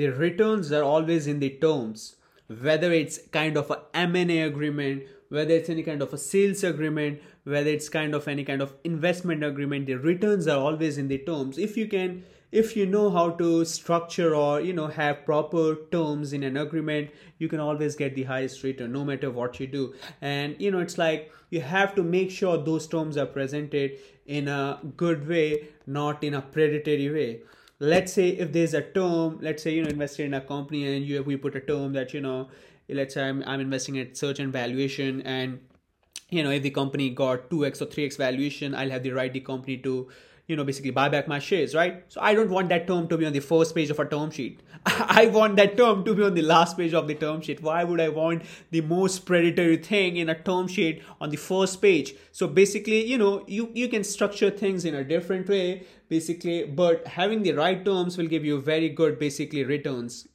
the returns are always in the terms whether it's kind of a m&a agreement whether it's any kind of a sales agreement whether it's kind of any kind of investment agreement the returns are always in the terms. If you can if you know how to structure or you know have proper terms in an agreement you can always get the highest return no matter what you do. And you know it's like you have to make sure those terms are presented in a good way not in a predatory way let's say if there's a term let's say you know invested in a company and you we put a term that you know let's say i'm, I'm investing at certain valuation and you know if the company got 2x or 3x valuation i'll have the right the company to you know basically buy back my shares right? So i don't want that term to be on the first page of a term sheet. I want that term to be on the last page of the term sheet. Why would i want the most predatory thing in a term sheet on the first page? So basically you know you you can structure things in a different way basically but having the right terms will give you very good basically returns